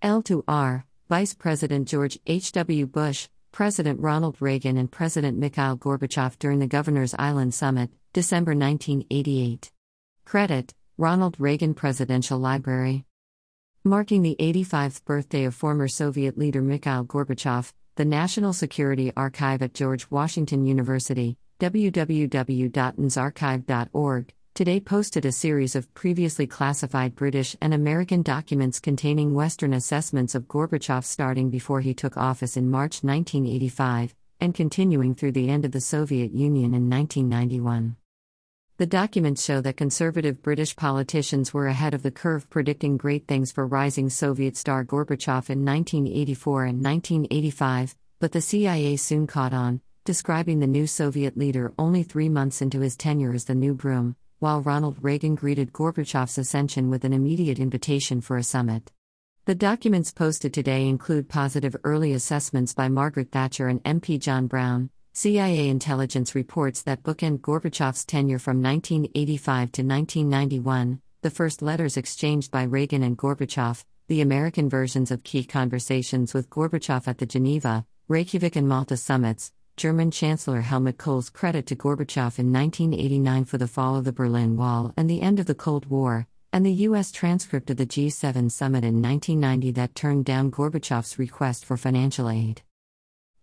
L to R, Vice President George H.W. Bush, President Ronald Reagan, and President Mikhail Gorbachev during the Governor's Island Summit, December 1988. Credit Ronald Reagan Presidential Library. Marking the 85th birthday of former Soviet leader Mikhail Gorbachev, the National Security Archive at George Washington University, www.nsarchive.org, today posted a series of previously classified British and American documents containing Western assessments of Gorbachev starting before he took office in March 1985 and continuing through the end of the Soviet Union in 1991. The documents show that conservative British politicians were ahead of the curve predicting great things for rising Soviet star Gorbachev in 1984 and 1985, but the CIA soon caught on, describing the new Soviet leader only three months into his tenure as the new broom, while Ronald Reagan greeted Gorbachev's ascension with an immediate invitation for a summit. The documents posted today include positive early assessments by Margaret Thatcher and MP John Browne. CIA intelligence reports that bookend Gorbachev's tenure from 1985 to 1991, the first letters exchanged by Reagan and Gorbachev, the American versions of key conversations with Gorbachev at the Geneva, Reykjavik, and Malta summits, German Chancellor Helmut Kohl's credit to Gorbachev in 1989 for the fall of the Berlin Wall and the end of the Cold War, and the U.S. transcript of the G7 summit in 1990 that turned down Gorbachev's request for financial aid.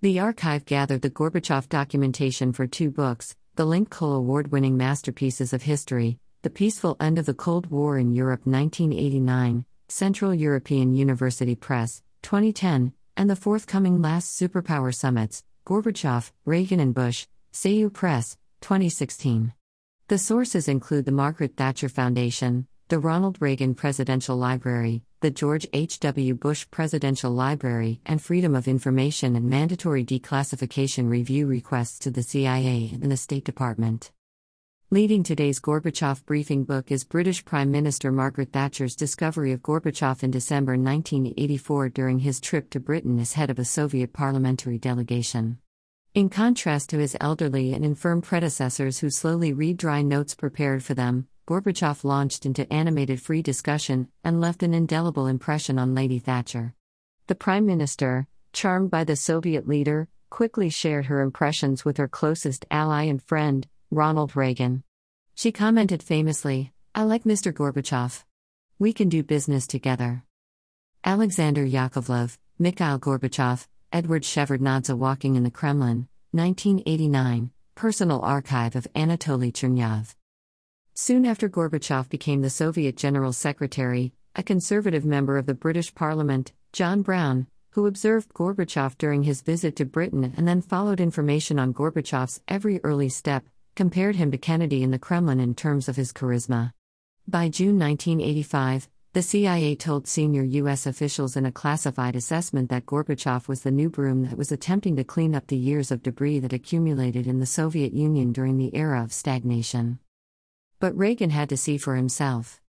The archive gathered the Gorbachev documentation for two books the Link Kuehl Award winning masterpieces of history, The Peaceful End of the Cold War in Europe 1989, Central European University Press, 2010, and the forthcoming Last Superpower Summits, Gorbachev, Reagan, and Bush, CEU Press, 2016. The sources include the Margaret Thatcher Foundation, the Ronald Reagan Presidential Library, the George H.W. Bush Presidential Library, and Freedom of Information and mandatory declassification review requests to the CIA and the State Department. Leading today's Gorbachev briefing book is British Prime Minister Margaret Thatcher's discovery of Gorbachev in December 1984 during his trip to Britain as head of a Soviet parliamentary delegation. In contrast to his elderly and infirm predecessors who slowly read dry notes prepared for them, Gorbachev launched into animated free discussion and left an indelible impression on Lady Thatcher. The Prime Minister, charmed by the Soviet leader, quickly shared her impressions with her closest ally and friend, Ronald Reagan. She commented famously, I like Mr. Gorbachev. We can do business together. Alexander Yakovlev, Mikhail Gorbachev, Edward Shevardnadze Walking in the Kremlin, 1989, Personal Archive of Anatoly Chernyaev. Soon after Gorbachev became the Soviet General Secretary, a conservative member of the British Parliament, John Browne, who observed Gorbachev during his visit to Britain and then followed information on Gorbachev's every early step, compared him to Kennedy in the Kremlin in terms of his charisma. By June 1985, the CIA told senior U.S. officials in a classified assessment that Gorbachev was the new broom that was attempting to clean up the years of debris that accumulated in the Soviet Union during the era of stagnation. But Reagan had to see for himself.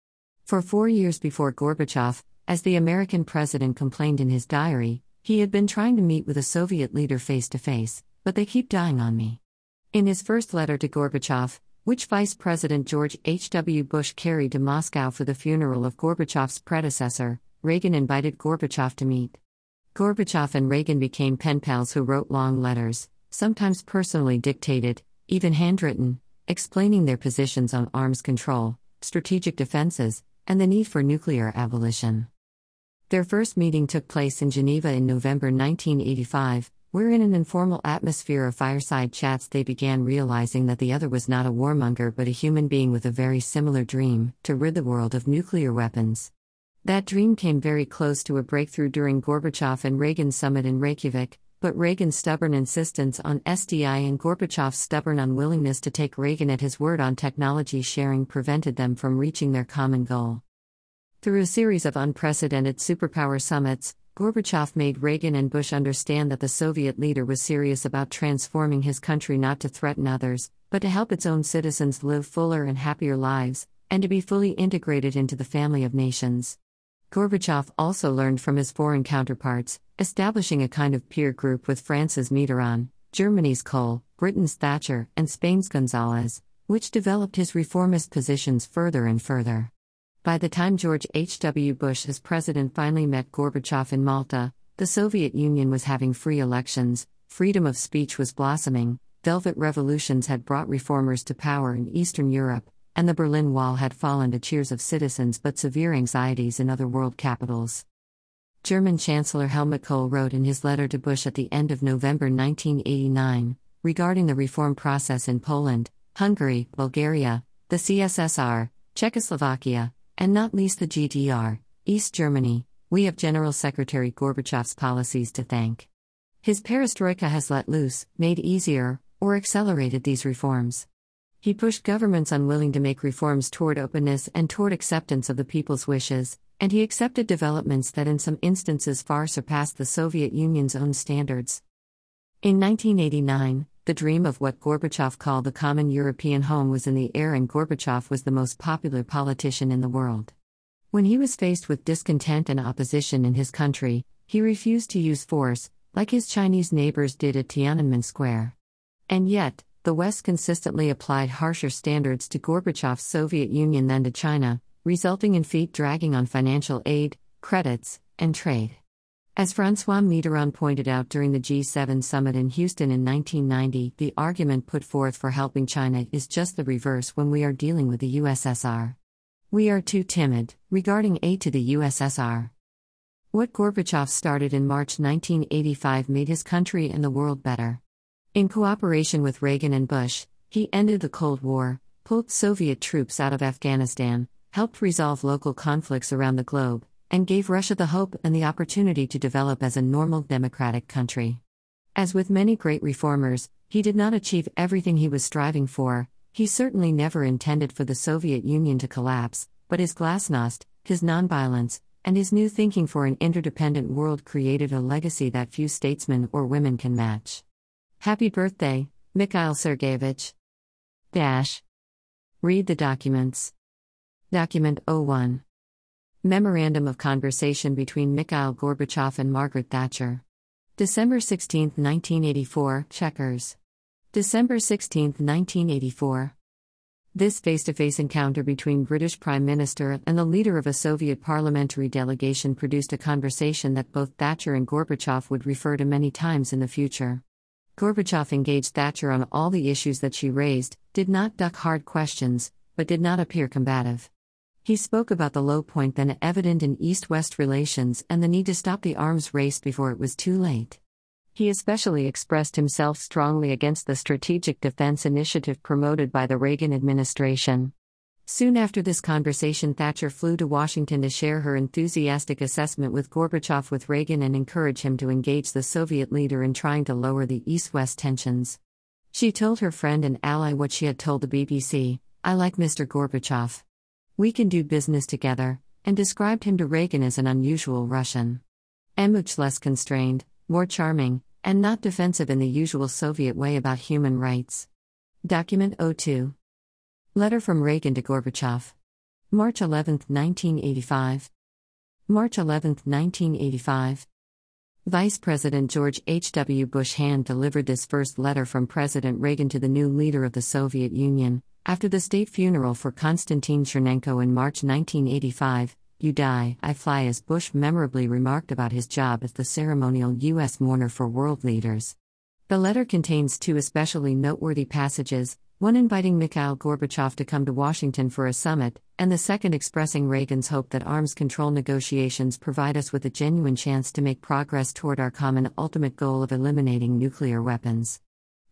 For four years before Gorbachev, as the American president complained in his diary, he had been trying to meet with a Soviet leader face to face, but they keep dying on me. In his first letter to Gorbachev, which Vice President George H.W. Bush carried to Moscow for the funeral of Gorbachev's predecessor, Reagan invited Gorbachev to meet. Gorbachev and Reagan became pen pals who wrote long letters, sometimes personally dictated, even handwritten, explaining their positions on arms control, strategic defenses, and the need for nuclear abolition. Their first meeting took place in Geneva in November 1985, where in an informal atmosphere of fireside chats they began realizing that the other was not a warmonger but a human being with a very similar dream to rid the world of nuclear weapons. That dream came very close to a breakthrough during Gorbachev and Reagan's summit in Reykjavik, but Reagan's stubborn insistence on SDI and Gorbachev's stubborn unwillingness to take Reagan at his word on technology sharing prevented them from reaching their common goal. Through a series of unprecedented superpower summits, Gorbachev made Reagan and Bush understand that the Soviet leader was serious about transforming his country not to threaten others, but to help its own citizens live fuller and happier lives, and to be fully integrated into the family of nations. Gorbachev also learned from his foreign counterparts, establishing a kind of peer group with France's Mitterrand, Germany's Kohl, Britain's Thatcher, and Spain's González, which developed his reformist positions further and further. By the time George H.W. Bush as president finally met Gorbachev in Malta, the Soviet Union was having free elections, freedom of speech was blossoming, velvet revolutions had brought reformers to power in Eastern Europe, and the Berlin Wall had fallen to cheers of citizens but severe anxieties in other world capitals. German Chancellor Helmut Kohl wrote in his letter to Bush at the end of November 1989, regarding the reform process in Poland, Hungary, Bulgaria, the CSSR, Czechoslovakia, and not least the GDR, East Germany, we have General Secretary Gorbachev's policies to thank. His perestroika has let loose, made easier, or accelerated these reforms. He pushed governments unwilling to make reforms toward openness and toward acceptance of the people's wishes, and he accepted developments that in some instances far surpassed the Soviet Union's own standards. In 1989, the dream of what Gorbachev called the common European home was in the air, and Gorbachev was the most popular politician in the world. When he was faced with discontent and opposition in his country, he refused to use force, like his Chinese neighbors did at Tiananmen Square. And yet, the West consistently applied harsher standards to Gorbachev's Soviet Union than to China, resulting in feet dragging on financial aid, credits, and trade. As Francois Mitterrand pointed out during the G7 summit in Houston in 1990, the argument put forth for helping China is just the reverse when we are dealing with the USSR. We are too timid regarding aid to the USSR. What Gorbachev started in March 1985 made his country and the world better. In cooperation with Reagan and Bush, he ended the Cold War, pulled Soviet troops out of Afghanistan, helped resolve local conflicts around the globe, and gave Russia the hope and the opportunity to develop as a normal democratic country. As with many great reformers, he did not achieve everything he was striving for, he certainly never intended for the Soviet Union to collapse, but his glasnost, his nonviolence, and his new thinking for an interdependent world created a legacy that few statesmen or women can match. Happy birthday, Mikhail Sergeyevich. Dash. Read the documents. Document 01. Memorandum of Conversation between Mikhail Gorbachev and Margaret Thatcher. December 16, 1984, Chequers. December 16, 1984. This face to face encounter between British Prime Minister and the leader of a Soviet parliamentary delegation produced a conversation that both Thatcher and Gorbachev would refer to many times in the future. Gorbachev engaged Thatcher on all the issues that she raised, did not duck hard questions, but did not appear combative. He spoke about the low point then evident in East West relations and the need to stop the arms race before it was too late. He especially expressed himself strongly against the Strategic Defense Initiative promoted by the Reagan administration. Soon after this conversation, Thatcher flew to Washington to share her enthusiastic assessment with Gorbachev with Reagan and encourage him to engage the Soviet leader in trying to lower the East West tensions. She told her friend and ally what she had told the BBC I like Mr. Gorbachev. We can do business together, and described him to Reagan as an unusual Russian. Much less constrained, more charming, and not defensive in the usual Soviet way about human rights. Document 02. Letter from Reagan to Gorbachev. March 11, 1985. March 11, 1985. Vice President George H.W. Bush hand delivered this first letter from President Reagan to the new leader of the Soviet Union, after the state funeral for Konstantin Chernenko in March 1985, you die, I fly, as Bush memorably remarked about his job as the ceremonial U.S. mourner for world leaders. The letter contains two especially noteworthy passages one inviting Mikhail Gorbachev to come to Washington for a summit, and the second expressing Reagan's hope that arms control negotiations provide us with a genuine chance to make progress toward our common ultimate goal of eliminating nuclear weapons.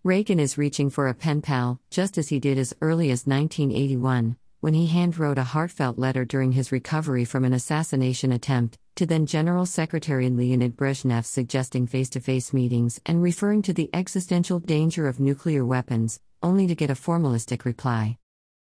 Reagan is reaching for a pen pal, just as he did as early as 1981, when he handwrote a heartfelt letter during his recovery from an assassination attempt, to then General Secretary Leonid Brezhnev suggesting face to face meetings and referring to the existential danger of nuclear weapons, only to get a formalistic reply.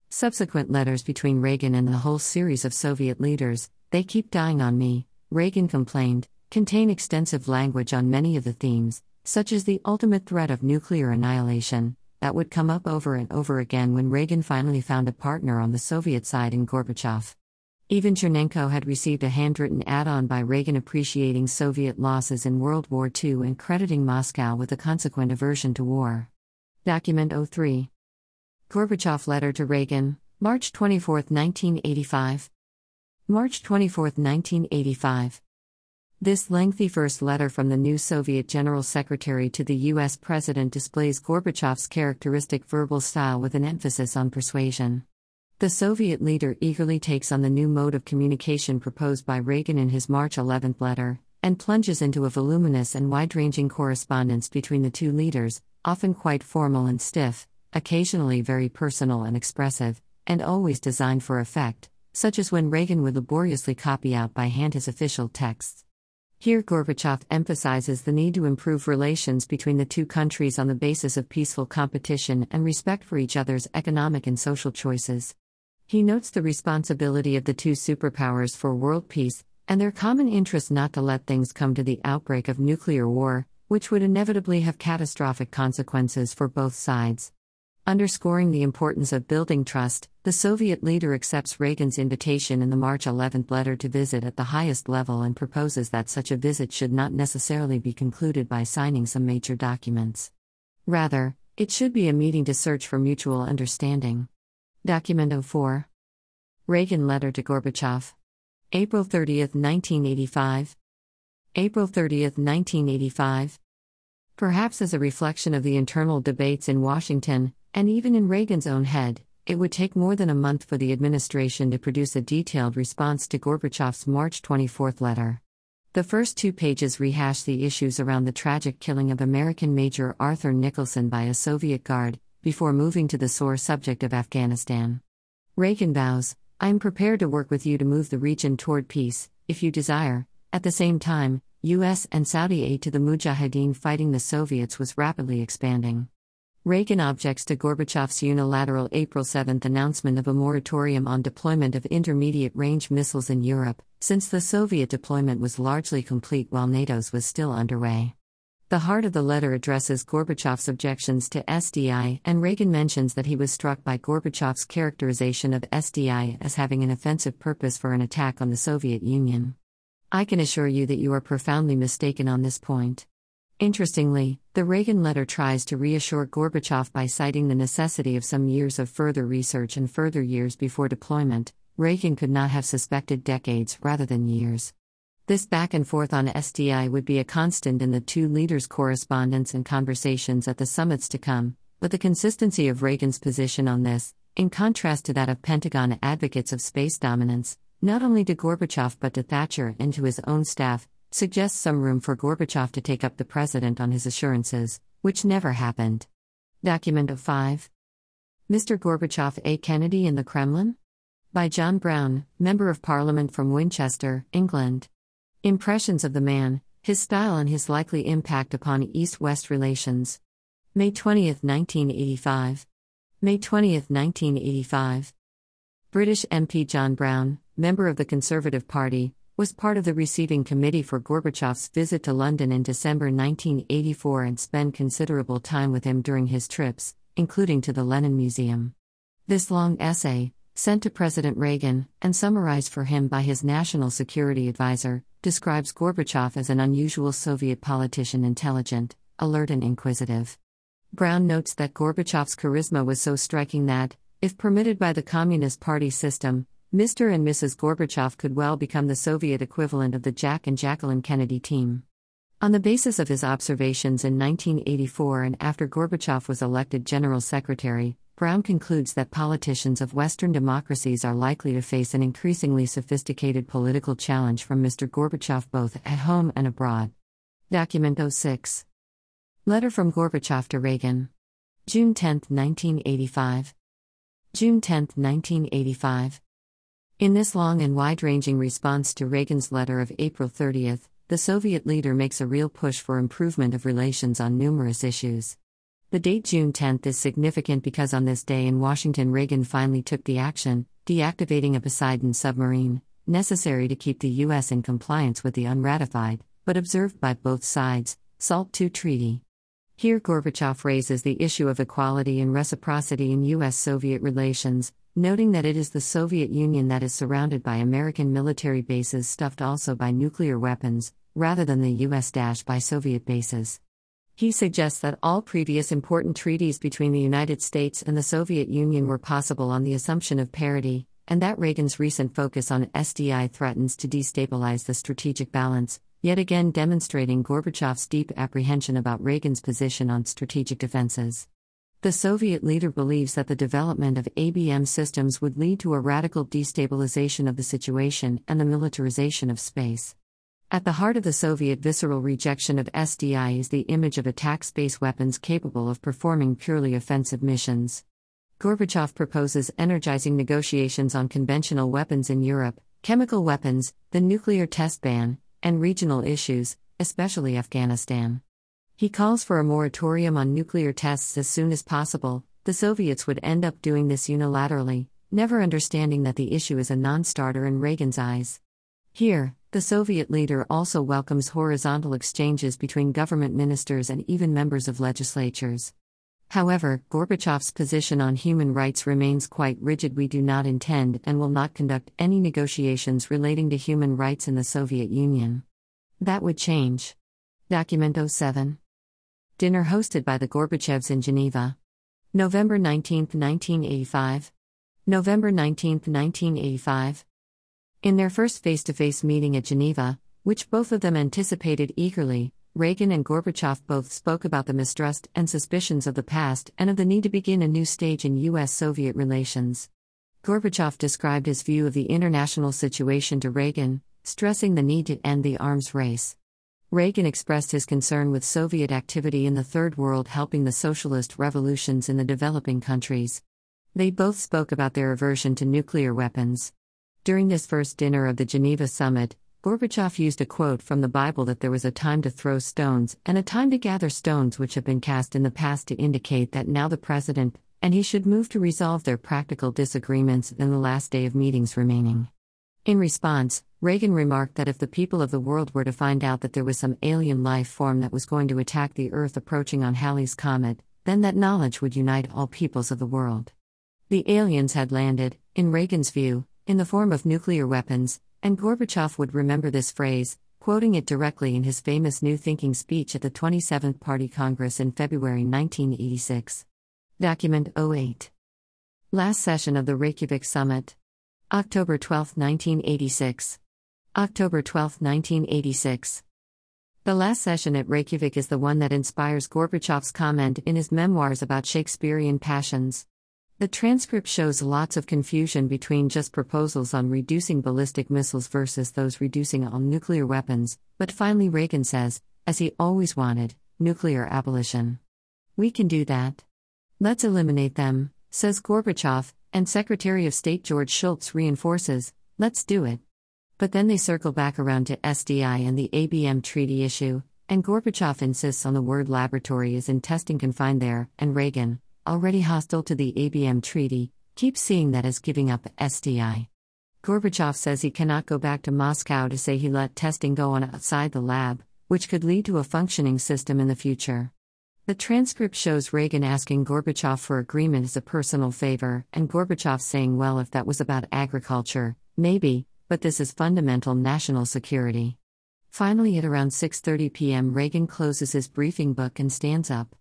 Subsequent letters between Reagan and the whole series of Soviet leaders, they keep dying on me, Reagan complained, contain extensive language on many of the themes, such as the ultimate threat of nuclear annihilation, that would come up over and over again when Reagan finally found a partner on the Soviet side in Gorbachev. Even Chernenko had received a handwritten add on by Reagan appreciating Soviet losses in World War II and crediting Moscow with a consequent aversion to war. Document 03. Gorbachev letter to Reagan, March 24, 1985. March 24, 1985. This lengthy first letter from the new Soviet General Secretary to the U.S. President displays Gorbachev's characteristic verbal style with an emphasis on persuasion. The Soviet leader eagerly takes on the new mode of communication proposed by Reagan in his March 11 letter, and plunges into a voluminous and wide ranging correspondence between the two leaders, often quite formal and stiff, occasionally very personal and expressive, and always designed for effect, such as when Reagan would laboriously copy out by hand his official texts. Here, Gorbachev emphasizes the need to improve relations between the two countries on the basis of peaceful competition and respect for each other's economic and social choices. He notes the responsibility of the two superpowers for world peace and their common interest not to let things come to the outbreak of nuclear war, which would inevitably have catastrophic consequences for both sides. Underscoring the importance of building trust, the Soviet leader accepts Reagan's invitation in the March 11 letter to visit at the highest level and proposes that such a visit should not necessarily be concluded by signing some major documents. Rather, it should be a meeting to search for mutual understanding. Document 04 Reagan Letter to Gorbachev. April 30, 1985. April 30, 1985. Perhaps as a reflection of the internal debates in Washington, and even in Reagan's own head, it would take more than a month for the administration to produce a detailed response to Gorbachev's March 24 letter. The first two pages rehash the issues around the tragic killing of American Major Arthur Nicholson by a Soviet guard, before moving to the sore subject of Afghanistan. Reagan vows, I am prepared to work with you to move the region toward peace, if you desire. At the same time, US and Saudi aid to the Mujahideen fighting the Soviets was rapidly expanding. Reagan objects to Gorbachev's unilateral April 7 announcement of a moratorium on deployment of intermediate range missiles in Europe, since the Soviet deployment was largely complete while NATO's was still underway. The heart of the letter addresses Gorbachev's objections to SDI, and Reagan mentions that he was struck by Gorbachev's characterization of SDI as having an offensive purpose for an attack on the Soviet Union. I can assure you that you are profoundly mistaken on this point. Interestingly, the Reagan letter tries to reassure Gorbachev by citing the necessity of some years of further research and further years before deployment. Reagan could not have suspected decades rather than years. This back and forth on SDI would be a constant in the two leaders' correspondence and conversations at the summits to come, but the consistency of Reagan's position on this, in contrast to that of Pentagon advocates of space dominance, not only to Gorbachev but to Thatcher and to his own staff, suggests some room for Gorbachev to take up the president on his assurances, which never happened. Document of 5. Mr. Gorbachev A. Kennedy in the Kremlin? By John Browne, Member of Parliament from Winchester, England. Impressions of the man, his style, and his likely impact upon East West relations. May 20, 1985. May 20, 1985. British MP John Browne, member of the Conservative Party, was part of the receiving committee for Gorbachev's visit to London in December 1984 and spent considerable time with him during his trips, including to the Lenin Museum. This long essay, sent to President Reagan and summarized for him by his national security advisor, describes Gorbachev as an unusual Soviet politician intelligent, alert, and inquisitive. Browne notes that Gorbachev's charisma was so striking that, if permitted by the Communist Party system, Mr. and Mrs. Gorbachev could well become the Soviet equivalent of the Jack and Jacqueline Kennedy team. On the basis of his observations in 1984 and after Gorbachev was elected General Secretary, Browne concludes that politicians of Western democracies are likely to face an increasingly sophisticated political challenge from Mr. Gorbachev both at home and abroad. Document 06. Letter from Gorbachev to Reagan. June 10, 1985. June 10, 1985. In this long and wide ranging response to Reagan's letter of April 30, the Soviet leader makes a real push for improvement of relations on numerous issues. The date June 10 is significant because on this day in Washington, Reagan finally took the action, deactivating a Poseidon submarine, necessary to keep the U.S. in compliance with the unratified, but observed by both sides, SALT II Treaty. Here, Gorbachev raises the issue of equality and reciprocity in U.S. Soviet relations, noting that it is the Soviet Union that is surrounded by American military bases stuffed also by nuclear weapons, rather than the US by Soviet bases. He suggests that all previous important treaties between the United States and the Soviet Union were possible on the assumption of parity, and that Reagan's recent focus on SDI threatens to destabilize the strategic balance, yet again demonstrating Gorbachev's deep apprehension about Reagan's position on strategic defenses. The Soviet leader believes that the development of ABM systems would lead to a radical destabilization of the situation and the militarization of space. At the heart of the Soviet visceral rejection of SDI is the image of attack space weapons capable of performing purely offensive missions. Gorbachev proposes energizing negotiations on conventional weapons in Europe, chemical weapons, the nuclear test ban, and regional issues, especially Afghanistan. He calls for a moratorium on nuclear tests as soon as possible. The Soviets would end up doing this unilaterally, never understanding that the issue is a non starter in Reagan's eyes. Here, the Soviet leader also welcomes horizontal exchanges between government ministers and even members of legislatures. However, Gorbachev's position on human rights remains quite rigid. We do not intend and will not conduct any negotiations relating to human rights in the Soviet Union. That would change. Document 07. Dinner hosted by the Gorbachevs in Geneva. November 19, 1985. November 19, 1985. In their first face to face meeting at Geneva, which both of them anticipated eagerly, Reagan and Gorbachev both spoke about the mistrust and suspicions of the past and of the need to begin a new stage in U.S. Soviet relations. Gorbachev described his view of the international situation to Reagan, stressing the need to end the arms race. Reagan expressed his concern with Soviet activity in the Third World helping the socialist revolutions in the developing countries. They both spoke about their aversion to nuclear weapons. During this first dinner of the Geneva summit, Gorbachev used a quote from the Bible that there was a time to throw stones and a time to gather stones which have been cast in the past to indicate that now the president and he should move to resolve their practical disagreements in the last day of meetings remaining. In response, Reagan remarked that if the people of the world were to find out that there was some alien life form that was going to attack the Earth approaching on Halley's Comet, then that knowledge would unite all peoples of the world. The aliens had landed, in Reagan's view, in the form of nuclear weapons, and Gorbachev would remember this phrase, quoting it directly in his famous New Thinking speech at the 27th Party Congress in February 1986. Document 08. Last session of the Reykjavik Summit. October 12, 1986. October 12, 1986. The last session at Reykjavik is the one that inspires Gorbachev's comment in his memoirs about Shakespearean passions. The transcript shows lots of confusion between just proposals on reducing ballistic missiles versus those reducing all nuclear weapons, but finally Reagan says, as he always wanted, nuclear abolition. We can do that. Let's eliminate them, says Gorbachev, and Secretary of State George Shultz reinforces, let's do it. But then they circle back around to SDI and the ABM treaty issue, and Gorbachev insists on the word laboratory is in testing confined there, and Reagan, already hostile to the ABM treaty, keeps seeing that as giving up SDI. Gorbachev says he cannot go back to Moscow to say he let testing go on outside the lab, which could lead to a functioning system in the future. The transcript shows Reagan asking Gorbachev for agreement as a personal favor, and Gorbachev saying, well, if that was about agriculture, maybe, but this is fundamental national security. Finally at around 6:30 p.m. Reagan closes his briefing book and stands up.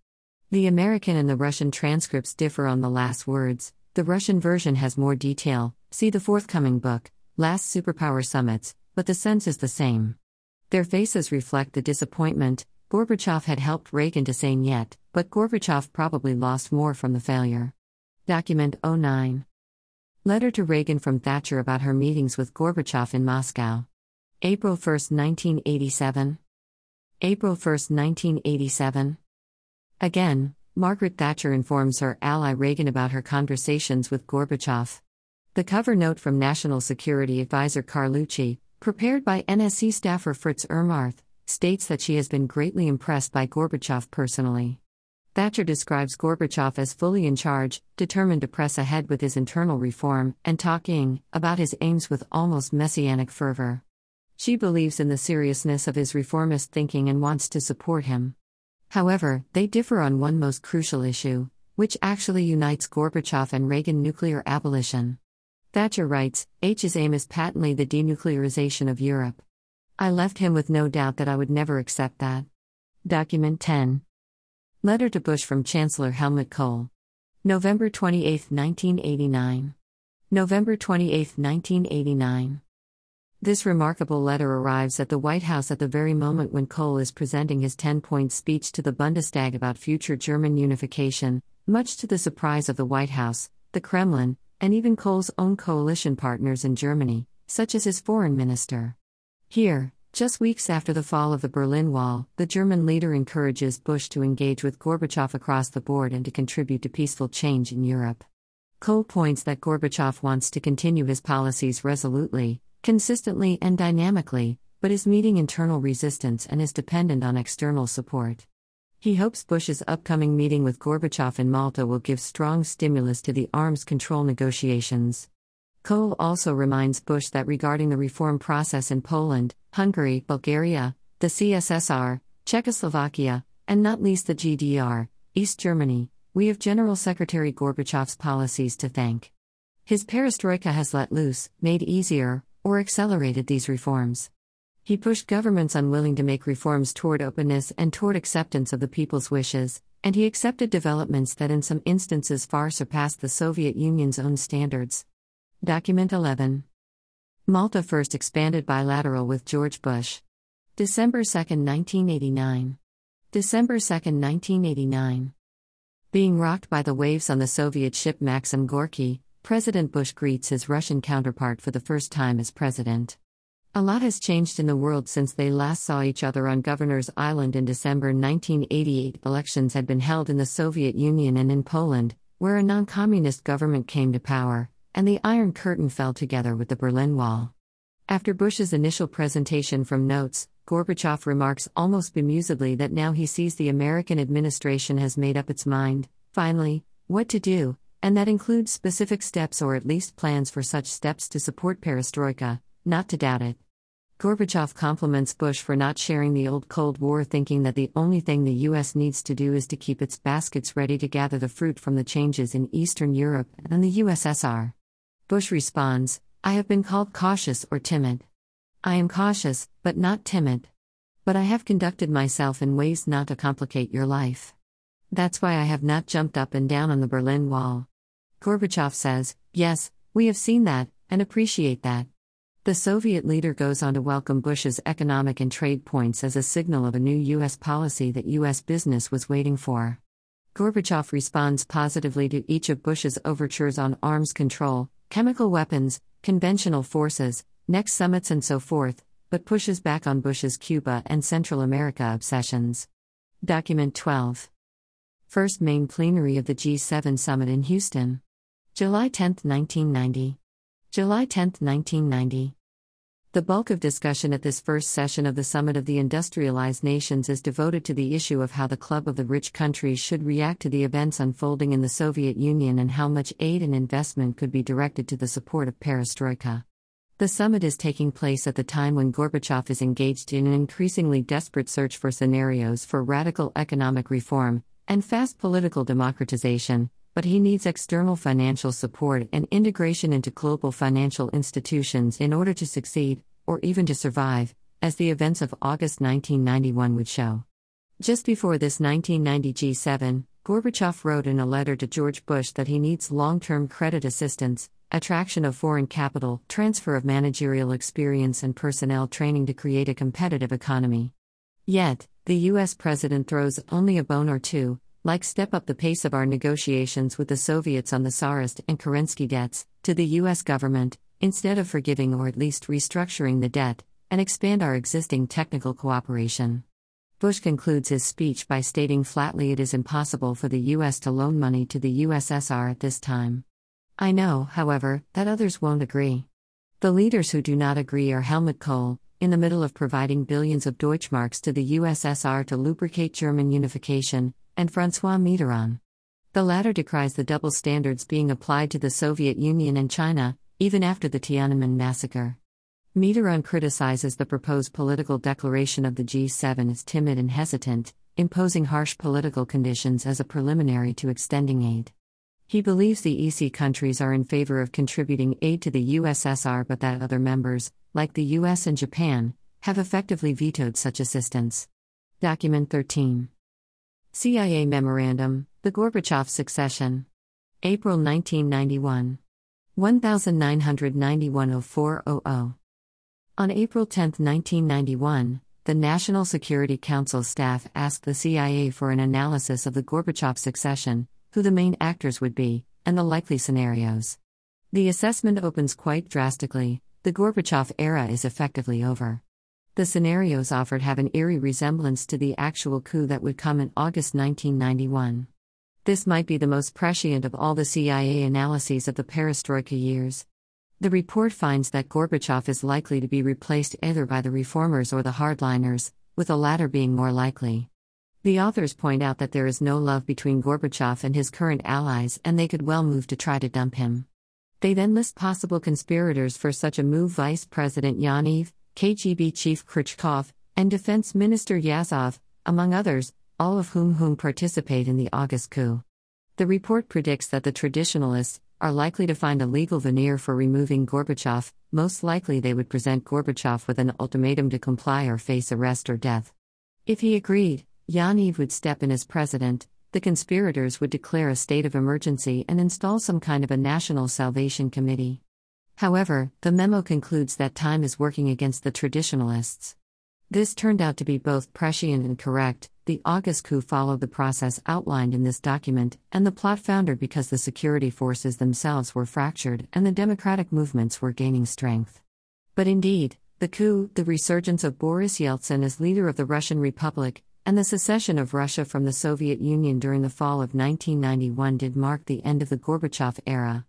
The American and the Russian transcripts differ on the last words. The Russian version has more detail. See the forthcoming book, Last Superpower Summits, but the sense is the same. Their faces reflect the disappointment. Gorbachev had helped Reagan to say yet, but Gorbachev probably lost more from the failure. Document 09 Letter to Reagan from Thatcher about her meetings with Gorbachev in Moscow. April 1, 1987. April 1, 1987. Again, Margaret Thatcher informs her ally Reagan about her conversations with Gorbachev. The cover note from National Security Advisor Carlucci, prepared by NSC staffer Fritz Ermarth, states that she has been greatly impressed by Gorbachev personally. Thatcher describes Gorbachev as fully in charge, determined to press ahead with his internal reform, and talking about his aims with almost messianic fervor. She believes in the seriousness of his reformist thinking and wants to support him. However, they differ on one most crucial issue, which actually unites Gorbachev and Reagan nuclear abolition. Thatcher writes H's aim is patently the denuclearization of Europe. I left him with no doubt that I would never accept that. Document 10. Letter to Bush from Chancellor Helmut Kohl. November 28, 1989. November 28, 1989. This remarkable letter arrives at the White House at the very moment when Kohl is presenting his 10 point speech to the Bundestag about future German unification, much to the surprise of the White House, the Kremlin, and even Kohl's own coalition partners in Germany, such as his foreign minister. Here, just weeks after the fall of the Berlin Wall, the German leader encourages Bush to engage with Gorbachev across the board and to contribute to peaceful change in Europe. Kohl points that Gorbachev wants to continue his policies resolutely, consistently and dynamically, but is meeting internal resistance and is dependent on external support. He hopes Bush's upcoming meeting with Gorbachev in Malta will give strong stimulus to the arms control negotiations. Kohl also reminds Bush that regarding the reform process in Poland, Hungary, Bulgaria, the CSSR, Czechoslovakia, and not least the GDR, East Germany, we have General Secretary Gorbachev's policies to thank. His perestroika has let loose, made easier, or accelerated these reforms. He pushed governments unwilling to make reforms toward openness and toward acceptance of the people's wishes, and he accepted developments that in some instances far surpassed the Soviet Union's own standards. Document 11. Malta first expanded bilateral with George Bush. December 2, 1989. December 2, 1989. Being rocked by the waves on the Soviet ship Maxim Gorky, President Bush greets his Russian counterpart for the first time as president. A lot has changed in the world since they last saw each other on Governor's Island in December 1988. Elections had been held in the Soviet Union and in Poland, where a non communist government came to power, and the Iron Curtain fell together with the Berlin Wall. After Bush's initial presentation from notes, Gorbachev remarks almost bemusedly that now he sees the American administration has made up its mind, finally, what to do, and that includes specific steps or at least plans for such steps to support perestroika, not to doubt it. Gorbachev compliments Bush for not sharing the old Cold War thinking that the only thing the U.S. needs to do is to keep its baskets ready to gather the fruit from the changes in Eastern Europe and the USSR. Bush responds, I have been called cautious or timid. I am cautious, but not timid. But I have conducted myself in ways not to complicate your life. That's why I have not jumped up and down on the Berlin Wall. Gorbachev says, Yes, we have seen that, and appreciate that. The Soviet leader goes on to welcome Bush's economic and trade points as a signal of a new U.S. policy that U.S. business was waiting for. Gorbachev responds positively to each of Bush's overtures on arms control, chemical weapons, conventional forces, next summits, and so forth, but pushes back on Bush's Cuba and Central America obsessions. Document 12. First main plenary of the G7 summit in Houston. July 10, 1990. July 10, 1990. The bulk of discussion at this first session of the Summit of the Industrialized Nations is devoted to the issue of how the Club of the Rich Countries should react to the events unfolding in the Soviet Union and how much aid and investment could be directed to the support of perestroika. The summit is taking place at the time when Gorbachev is engaged in an increasingly desperate search for scenarios for radical economic reform and fast political democratization, but he needs external financial support and integration into global financial institutions in order to succeed, or even to survive, as the events of August 1991 would show. Just before this 1990 G7, Gorbachev wrote in a letter to George Bush that he needs long term credit assistance, attraction of foreign capital, transfer of managerial experience, and personnel training to create a competitive economy. Yet, the US president throws only a bone or two, like step up the pace of our negotiations with the Soviets on the Tsarist and Kerensky debts, to the US government, instead of forgiving or at least restructuring the debt, and expand our existing technical cooperation. Bush concludes his speech by stating flatly it is impossible for the US to loan money to the USSR at this time. I know, however, that others won't agree. The leaders who do not agree are Helmut Kohl, in the middle of providing billions of Deutschmarks to the USSR to lubricate German unification, and Francois Mitterrand. The latter decries the double standards being applied to the Soviet Union and China, even after the Tiananmen massacre. Mitterrand criticizes the proposed political declaration of the G7 as timid and hesitant, imposing harsh political conditions as a preliminary to extending aid. He believes the EC countries are in favor of contributing aid to the USSR but that other members, like the US and Japan, have effectively vetoed such assistance. Document 13. CIA Memorandum The Gorbachev Succession. April 1991. 1991-0400. On April 10, 1991, the National Security Council staff asked the CIA for an analysis of the Gorbachev succession, who the main actors would be, and the likely scenarios. The assessment opens quite drastically the Gorbachev era is effectively over. The scenarios offered have an eerie resemblance to the actual coup that would come in August 1991. This might be the most prescient of all the CIA analyses of the perestroika years. The report finds that Gorbachev is likely to be replaced either by the reformers or the hardliners, with the latter being more likely. The authors point out that there is no love between Gorbachev and his current allies, and they could well move to try to dump him. They then list possible conspirators for such a move Vice President Yanayev, KGB Chief Kryuchkov, and Defense Minister Yazov, among others, all of whom whom participate in the August coup. The report predicts that the traditionalists are likely to find a legal veneer for removing Gorbachev, most likely they would present Gorbachev with an ultimatum to comply or face arrest or death. If he agreed, Yanayev would step in as president, the conspirators would declare a state of emergency and install some kind of a national salvation committee. However, the memo concludes that time is working against the traditionalists. This turned out to be both prescient and correct. The August coup followed the process outlined in this document, and the plot foundered because the security forces themselves were fractured and the democratic movements were gaining strength. But indeed, the coup, the resurgence of Boris Yeltsin as leader of the Russian Republic, and the secession of Russia from the Soviet Union during the fall of 1991 did mark the end of the Gorbachev era.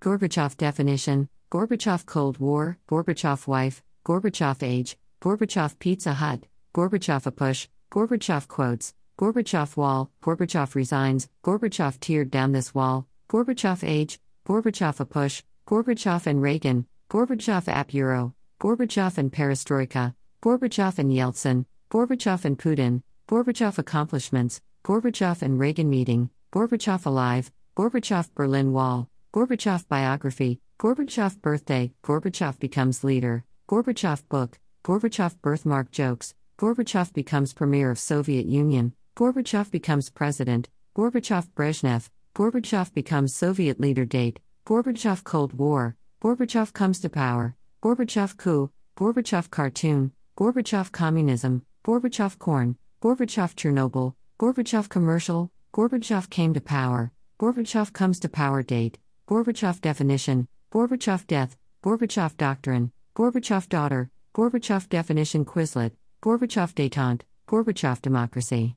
Gorbachev definition Gorbachev Cold War, Gorbachev wife, Gorbachev age, Gorbachev Pizza Hut, Gorbachev APUSH, Gorbachev quotes, Gorbachev wall, Gorbachev resigns, Gorbachev teared down this wall, Gorbachev age, Gorbachev APUSH, Gorbachev and Reagan, Gorbachev AP Euro, Gorbachev and Perestroika, Gorbachev and Yeltsin, Gorbachev and Putin, Gorbachev accomplishments, Gorbachev and Reagan meeting, Gorbachev alive, Gorbachev Berlin Wall, Gorbachev biography, Gorbachev birthday, Gorbachev becomes leader, Gorbachev book, Gorbachev birthmark jokes, Gorbachev becomes premier of Soviet Union, Gorbachev becomes president, Gorbachev Brezhnev, Gorbachev becomes Soviet leader date, Gorbachev Cold War, Gorbachev comes to power, Gorbachev coup, Gorbachev cartoon, Gorbachev communism, Gorbachev corn, Gorbachev Chernobyl, Gorbachev commercial, Gorbachev came to power, Gorbachev comes to power date, Gorbachev definition, Gorbachev death, Gorbachev doctrine, Gorbachev daughter, Gorbachev definition Quizlet, Gorbachev detente, Gorbachev democracy.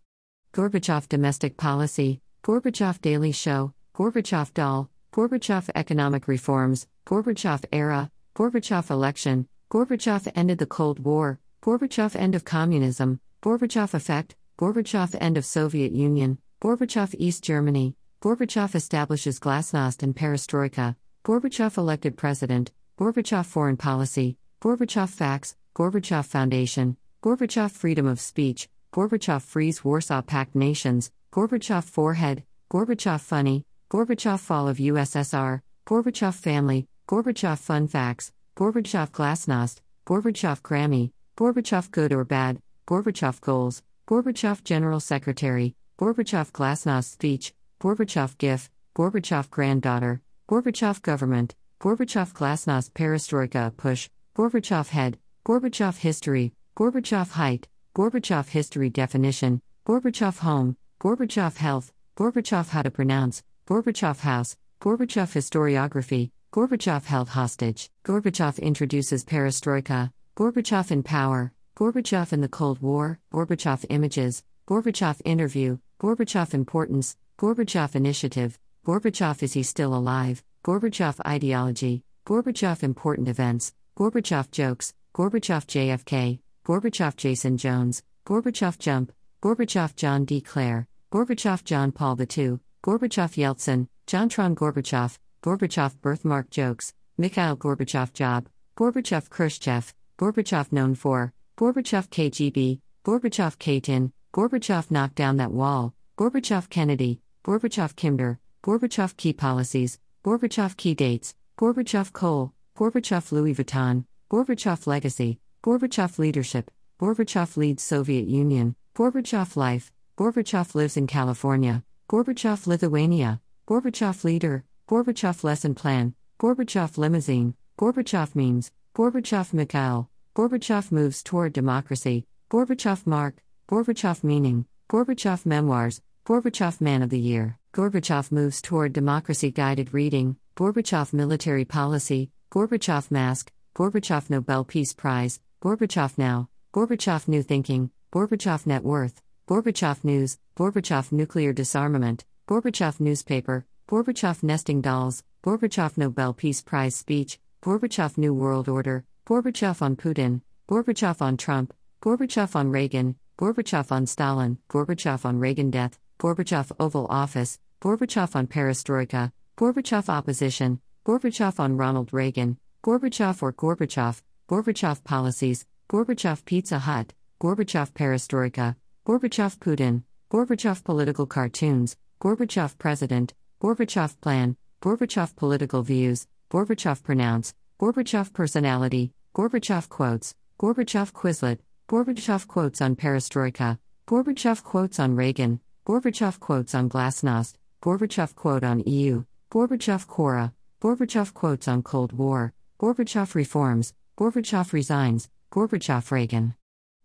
Gorbachev domestic policy, Gorbachev daily show, Gorbachev doll, Gorbachev economic reforms, Gorbachev era, Gorbachev election, Gorbachev ended the Cold War, Gorbachev end of communism, Gorbachev effect, Gorbachev end of Soviet Union, Gorbachev East Germany, Gorbachev establishes glasnost and perestroika, Gorbachev elected president, Gorbachev foreign policy, Gorbachev Facts, Gorbachev Foundation, Gorbachev Freedom of Speech, Gorbachev Frees Warsaw Pact Nations, Gorbachev Forehead, Gorbachev Funny, Gorbachev Fall of USSR, Gorbachev Family, Gorbachev Fun Facts, Gorbachev Glasnost, Gorbachev Grammy, Gorbachev Good or Bad, Gorbachev Goals, Gorbachev General Secretary, Gorbachev Glasnost Speech, Gorbachev GIF, Gorbachev Granddaughter, Gorbachev Government, Gorbachev Glasnost Perestroika Push, Gorbachev Head, Gorbachev History, Gorbachev Height, Gorbachev History Definition, Gorbachev Home, Gorbachev Health, Gorbachev How to Pronounce, Gorbachev House, Gorbachev Historiography, Gorbachev Held Hostage, Gorbachev introduces Perestroika, Gorbachev in Power, Gorbachev in the Cold War, Gorbachev Images, Gorbachev Interview, Gorbachev Importance, Gorbachev Initiative, Gorbachev Is He Still Alive, Gorbachev Ideology, Gorbachev Important Events, Gorbachev Jokes, Gorbachev JFK, Gorbachev Jason Jones, Gorbachev Jump, Gorbachev John D. Clare, Gorbachev John Paul II, Gorbachev Yeltsin, Jontron Gorbachev, Gorbachev Birthmark Jokes, Mikhail Gorbachev Job, Gorbachev Khrushchev, Gorbachev known for, Gorbachev KGB, Gorbachev Katyn, Gorbachev knocked down that wall, Gorbachev Kennedy, Gorbachev Kinder, Gorbachev key policies, Gorbachev key dates, Gorbachev Kohl, Gorbachev Louis Vuitton, Gorbachev legacy, Gorbachev leadership, Gorbachev leads Soviet Union, Gorbachev life, Gorbachev lives in California, Gorbachev Lithuania, Gorbachev leader, Gorbachev lesson plan, Gorbachev limousine, Gorbachev memes, Gorbachev Mikhail, Gorbachev moves toward democracy, Gorbachev mark, Gorbachev meaning, Gorbachev memoirs, Gorbachev man of the year, Gorbachev moves toward democracy guided reading, Gorbachev military policy, Gorbachev mask, Gorbachev Nobel Peace Prize, Gorbachev now, Gorbachev new thinking, Gorbachev net worth, Gorbachev news, Gorbachev nuclear disarmament, Gorbachev newspaper, Gorbachev nesting dolls, Gorbachev Nobel Peace Prize speech, Gorbachev New World Order, Gorbachev on Putin, Gorbachev on Trump, Gorbachev on Reagan, Gorbachev on Stalin, Gorbachev on Reagan death, Gorbachev Oval Office, Gorbachev on Perestroika, Gorbachev opposition, Gorbachev on Ronald Reagan, Gorbachev or Gorbachev, Gorbachev policies, Gorbachev Pizza Hut, Gorbachev Perestroika, Gorbachev Putin, Gorbachev political cartoons, Gorbachev president, Gorbachev plan, Gorbachev political views, Gorbachev pronounce, Gorbachev personality, Gorbachev quotes, Gorbachev Quizlet, Gorbachev quotes on Perestroika, Gorbachev quotes on Reagan, Gorbachev quotes on Glasnost, Gorbachev quote on EU, Gorbachev Quora, Gorbachev quotes on Cold War, Gorbachev reforms, Gorbachev resigns, Gorbachev Reagan.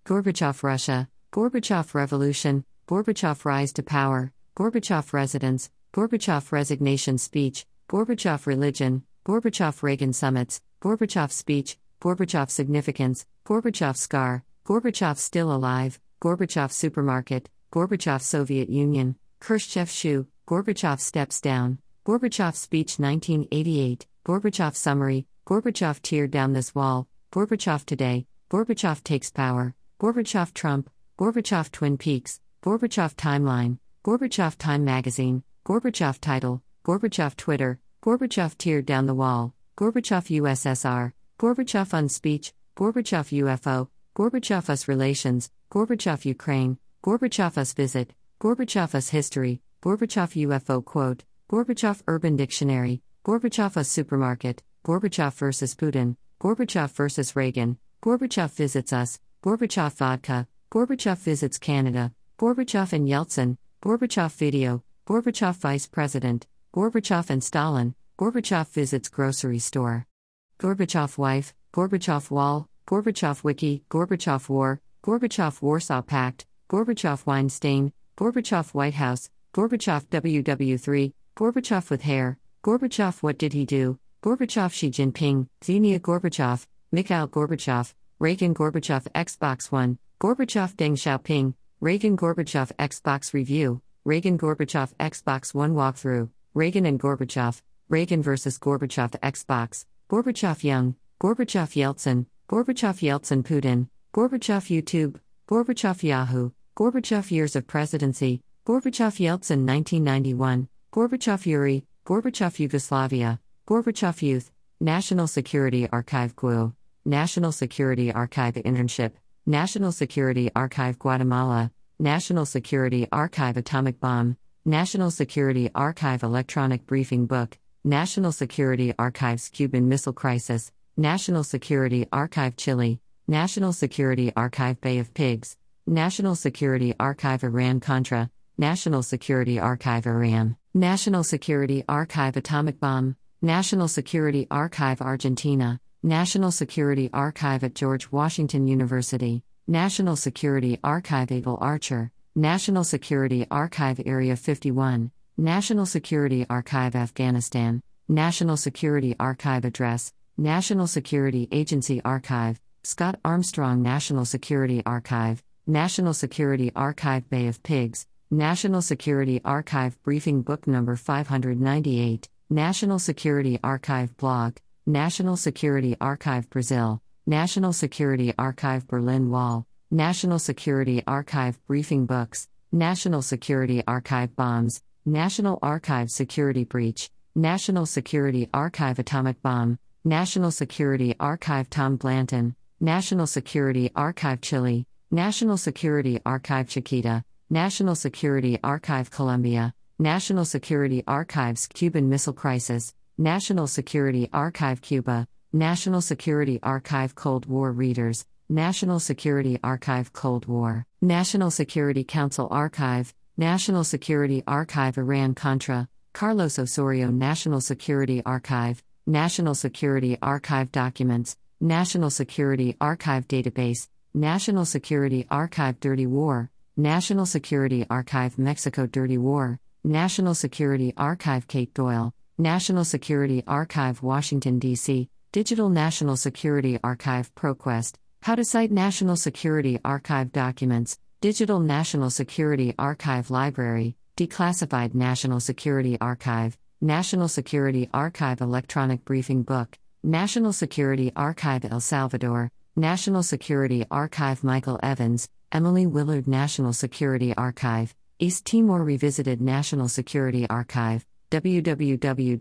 Gorbachev Russia, Gorbachev revolution, Gorbachev rise to power, Gorbachev residence, Gorbachev resignation speech, Gorbachev religion, Gorbachev Reagan summits, Gorbachev speech, Gorbachev significance, Gorbachev scar, Gorbachev still alive, Gorbachev supermarket, Gorbachev Soviet Union, Khrushchev shoe, Gorbachev steps down, Gorbachev speech 1988, Gorbachev summary, Gorbachev tear down this wall, Gorbachev today, Gorbachev takes power, Gorbachev Trump, Gorbachev Twin Peaks, Gorbachev timeline, Gorbachev Time magazine, Gorbachev title, Gorbachev Twitter, Gorbachev tear down the wall, Gorbachev USSR, Gorbachev on speech, Gorbachev UFO, Gorbachev us relations, Gorbachev Ukraine, Gorbachev us visit, Gorbachev's history, Gorbachev UFO quote, Gorbachev Urban Dictionary, Gorbachev us supermarket, Gorbachev versus Putin, Gorbachev versus Reagan, Gorbachev visits us, Gorbachev vodka, Gorbachev visits Canada, Gorbachev and Yeltsin, Gorbachev video, Gorbachev vice president, Gorbachev and Stalin, Gorbachev visits grocery store. Gorbachev wife, Gorbachev wall, Gorbachev wiki, Gorbachev war, Gorbachev Warsaw Pact, Gorbachev Weinstein, Gorbachev White House, Gorbachev WW3, Gorbachev with hair, Gorbachev what did he do, Gorbachev Xi Jinping, Xenia Gorbachev, Mikhail Gorbachev, Reagan Gorbachev Xbox One, Gorbachev Deng Xiaoping, Reagan Gorbachev Xbox Review, Reagan Gorbachev Xbox One Walkthrough, Reagan and Gorbachev, Reagan vs. Gorbachev Xbox, Gorbachev Young, Gorbachev Yeltsin, Gorbachev Yeltsin Putin, Gorbachev YouTube, Gorbachev Yahoo, Gorbachev Years of Presidency, Gorbachev Yeltsin 1991, Gorbachev Yuri, Gorbachev Yugoslavia, Gorbachev Youth, National Security Archive GWU, National Security Archive Internship, National Security Archive Guatemala, National Security Archive Atomic Bomb, National Security Archive Electronic Briefing Book, National Security Archives Cuban Missile Crisis, National Security Archive Chile, National Security Archive Bay of Pigs, National Security Archive Iran Contra, National Security Archive Iran, National Security Archive Atomic Bomb, National Security Archive Argentina, National Security Archive at George Washington University, National Security Archive Able Archer, National Security Archive Area 51, National Security Archive Afghanistan, National Security Archive Address, National Security Agency Archive, Scott Armstrong National Security Archive, National Security Archive Bay of Pigs, National Security Archive Briefing Book Number 598, National Security Archive Blog, National Security Archive Brazil, National Security Archive Berlin Wall, National Security Archive Briefing Books, National Security Archive Bombs, National Archive Security Breach, National Security Archive Atomic Bomb, National Security Archive Tom Blanton, National Security Archive Chile, National Security Archive Chiquita, National Security Archive Colombia, National Security Archives Cuban Missile Crisis, National Security Archive Cuba, National Security Archive Cold War Readers, National Security Archive Cold War, National Security Council Archive, National Security Archive Iran Contra, Carlos Osorio National Security Archive, National Security Archive Documents, National Security Archive Database, National Security Archive Dirty War, National Security Archive Mexico Dirty War, National Security Archive Kate Doyle, National Security Archive Washington, D.C., Digital National Security Archive ProQuest, How to Cite National Security Archive Documents, Digital National Security Archive Library, Declassified National Security Archive, National Security Archive Electronic Briefing Book, National Security Archive El Salvador, National Security Archive Michael Evans, Emily Willard National Security Archive, East Timor Revisited National Security Archive, www.gu.edu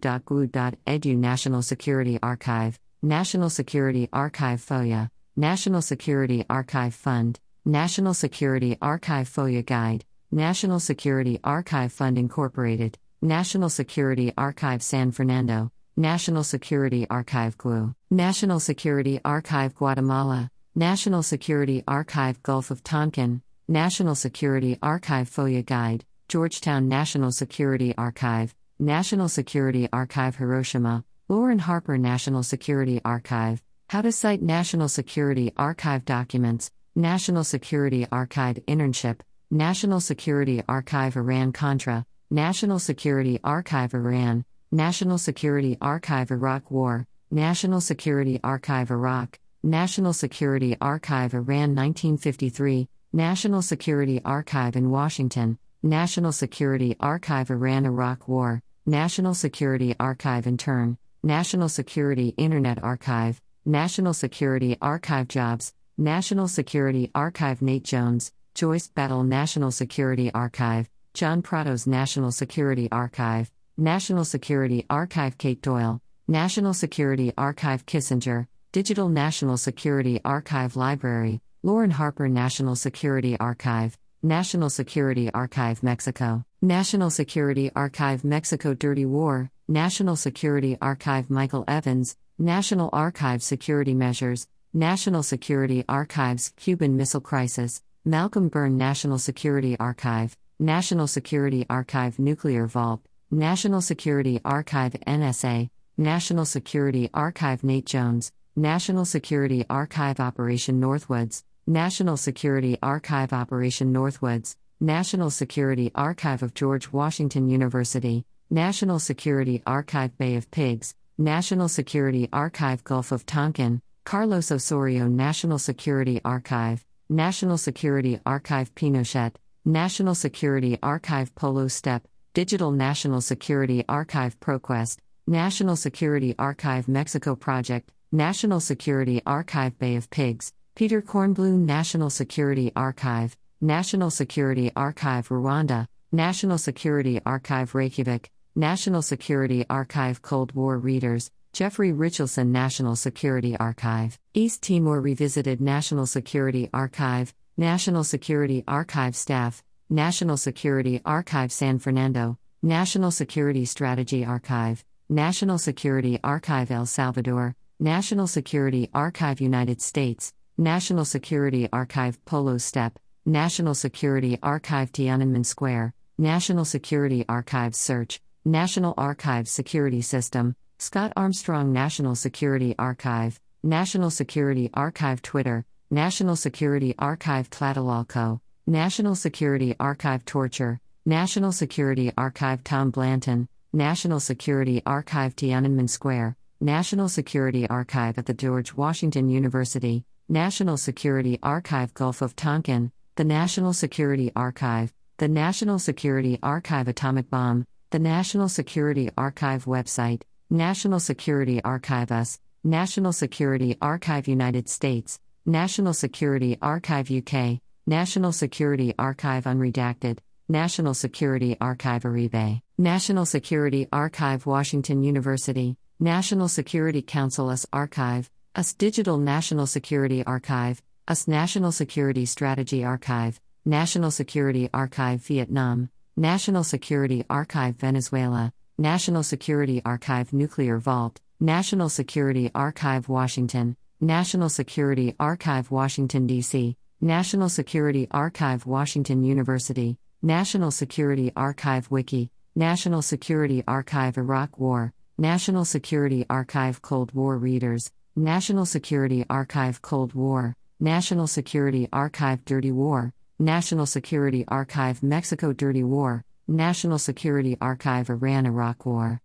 National Security Archive, National Security Archive FOIA, National Security Archive Fund, National Security Archive FOIA Guide, National Security Archive Fund Incorporated, National Security Archive San Fernando, National Security Archive GWU, National Security Archive Guatemala, National Security Archive Gulf of Tonkin, National Security Archive FOIA Guide, Georgetown National Security Archive, National Security Archive Hiroshima, Lauren Harper National Security Archive, How to Cite National Security Archive Documents, National Security Archive Internship, National Security Archive Iran Contra, National Security Archive Iran, National Security Archive Iraq War, National Security Archive Iraq, National Security Archive Iran 1953, National Security Archive in Washington, National Security Archive Iran Iraq War, National Security Archive Intern, National Security Internet Archive, National Security Archive Jobs, National Security Archive Nate Jones, Joyce Battle National Security Archive, John Prados National Security Archive, National Security Archive Kate Doyle, National Security Archive Kissinger, Digital National Security Archive Library, Lauren Harper National Security Archive, National Security Archive Mexico, National Security Archive Mexico Dirty War, National Security Archive Michael Evans, National Archive Security Measures, National Security Archives Cuban Missile Crisis, Malcolm Byrne National Security Archive, National Security Archive Nuclear Vault, National Security Archive NSA, National Security Archive Nate Jones, National Security Archive Operation Northwoods, National Security Archive Operation Northwoods, National Security Archive of George Washington University, National Security Archive Bay of Pigs, National Security Archive Gulf of Tonkin, Carlos Osorio National Security Archive, National Security Archive Pinochet, National Security Archive Polo Step, Digital National Security Archive ProQuest, National Security Archive Mexico Project, National Security Archive Bay of Pigs, Peter Kornbluh National Security Archive, National Security Archive Rwanda, National Security Archive Reykjavik, National Security Archive Cold War Readers, Jeffrey Richelson National Security Archive, East Timor Revisited National Security Archive, National Security Archive Staff, National Security Archive San Fernando, National Security Strategy Archive, National Security Archive El Salvador, National Security Archive United States, National Security Archive Polo Step, National Security Archive Tiananmen Square, National Security Archives Search, National Archives Security System, Scott Armstrong National Security Archive, National Security Archive Twitter, National Security Archive Tlatelolco, National Security Archive Torture, National Security Archive Tom Blanton, National Security Archive Tiananmen Square, National Security Archive at the George Washington University, National Security Archive Gulf of Tonkin, the National Security Archive, the National Security Archive Atomic Bomb, the National Security Archive website, National Security Archive US, National Security Archive United States, National Security Archive UK, National Security Archive Unredacted, National Security Archive Uribe, National Security Archive Washington University, National Security Council US Archive, US Digital National Security Archive, US National Security Strategy Archive, National Security Archive Vietnam, National Security Archive Venezuela, National Security Archive Nuclear Vault, National Security Archive Washington, National Security Archive Washington, D.C., National Security Archive Washington University, National Security Archive Wiki, National Security Archive Iraq War, National Security Archive Cold War Readers, National Security Archive Cold War, National Security Archive Dirty War, National Security Archive Mexico Dirty War, National Security Archive Iran Iraq War.